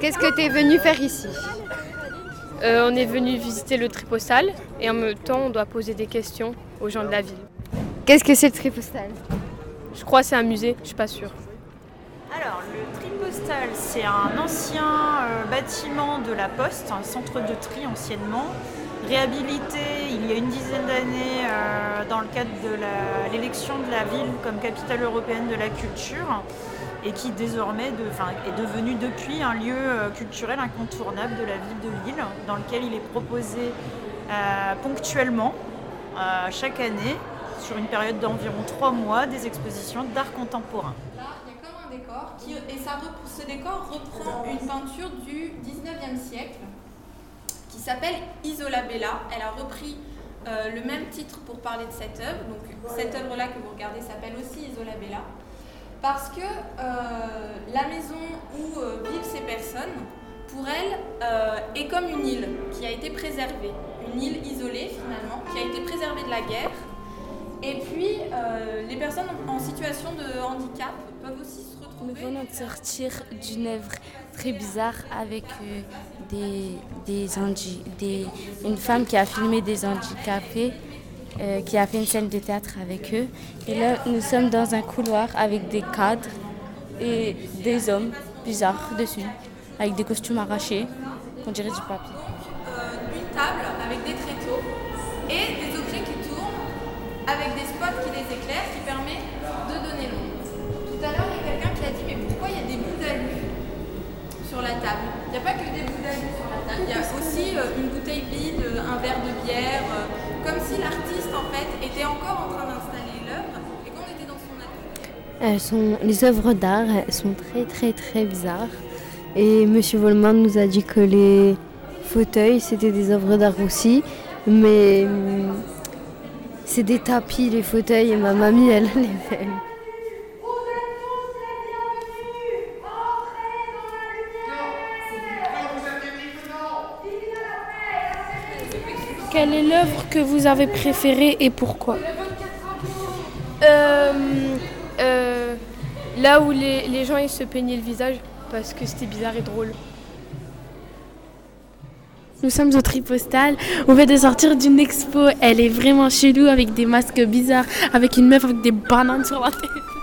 Qu'est-ce que tu es venu faire ici Euh, on est venu visiter le tripostal et en même temps on doit poser des questions aux gens de la ville. Qu'est-ce que c'est le tripostal Je crois que c'est un musée, je suis pas sûre. Alors, le tripostal, c'est un ancien euh, bâtiment de la Poste, un centre de tri anciennement, réhabilité il y a une dizaine d'années euh, dans le cadre de l'élection de la ville comme capitale européenne de la culture et qui désormais est devenu depuis un lieu euh, culturel incontournable de la ville de Lille dans lequel il est proposé euh, ponctuellement euh, chaque année sur une période d'environ trois mois des expositions d'art contemporain. Là, il y a comme un décor, et ça, ce décor reprend une peinture du 19e siècle qui s'appelle Isola Bella. Elle a repris euh, le même titre pour parler de cette œuvre. Donc cette œuvre-là que vous regardez s'appelle aussi Isola Bella. Parce que euh, la maison où euh, vivent ces personnes, pour elle, euh, est comme une île qui a été préservée. Une île isolée finalement, qui a été préservée de la guerre. Et puis, euh, les personnes en situation de handicap peuvent aussi se Nous retrouver. venons de sortir d'une œuvre très bizarre avec euh, des, des, des- une femme qui a filmé des handicapés, euh, qui a fait une scène de théâtre avec eux. Et là, nous sommes dans un couloir avec des cadres et des hommes bizarres dessus, avec des costumes arrachés, on dirait du papier. euh, une table avec des tréteaux avec des spots qui les éclairent qui permet de donner l'ombre. Tout à l'heure, il y a quelqu'un qui a dit mais pourquoi il y a des bouts d'alu sur la table? Il n'y a pas que des bouts d'alu sur la table, il y a aussi euh, une bouteille vide, euh, un verre de bière, euh, comme si l'artiste en fait était encore en train d'installer l'œuvre et qu'on était dans son atelier. Les œuvres d'art sont très très très bizarres. Et Monsieur Volman nous a dit que les fauteuils c'était des œuvres d'art aussi. Mais hum, c'est des tapis les fauteuils et ma mamie elle les fait. Quelle est l'œuvre que vous avez préférée et pourquoi? Euh, euh, là où les, les gens ils se peignaient le visage parce que c'était bizarre et drôle. Nous sommes au Tripostal. On vient de sortir d'une expo. Elle est vraiment chelou avec des masques bizarres, avec une meuf avec des bananes sur la tête.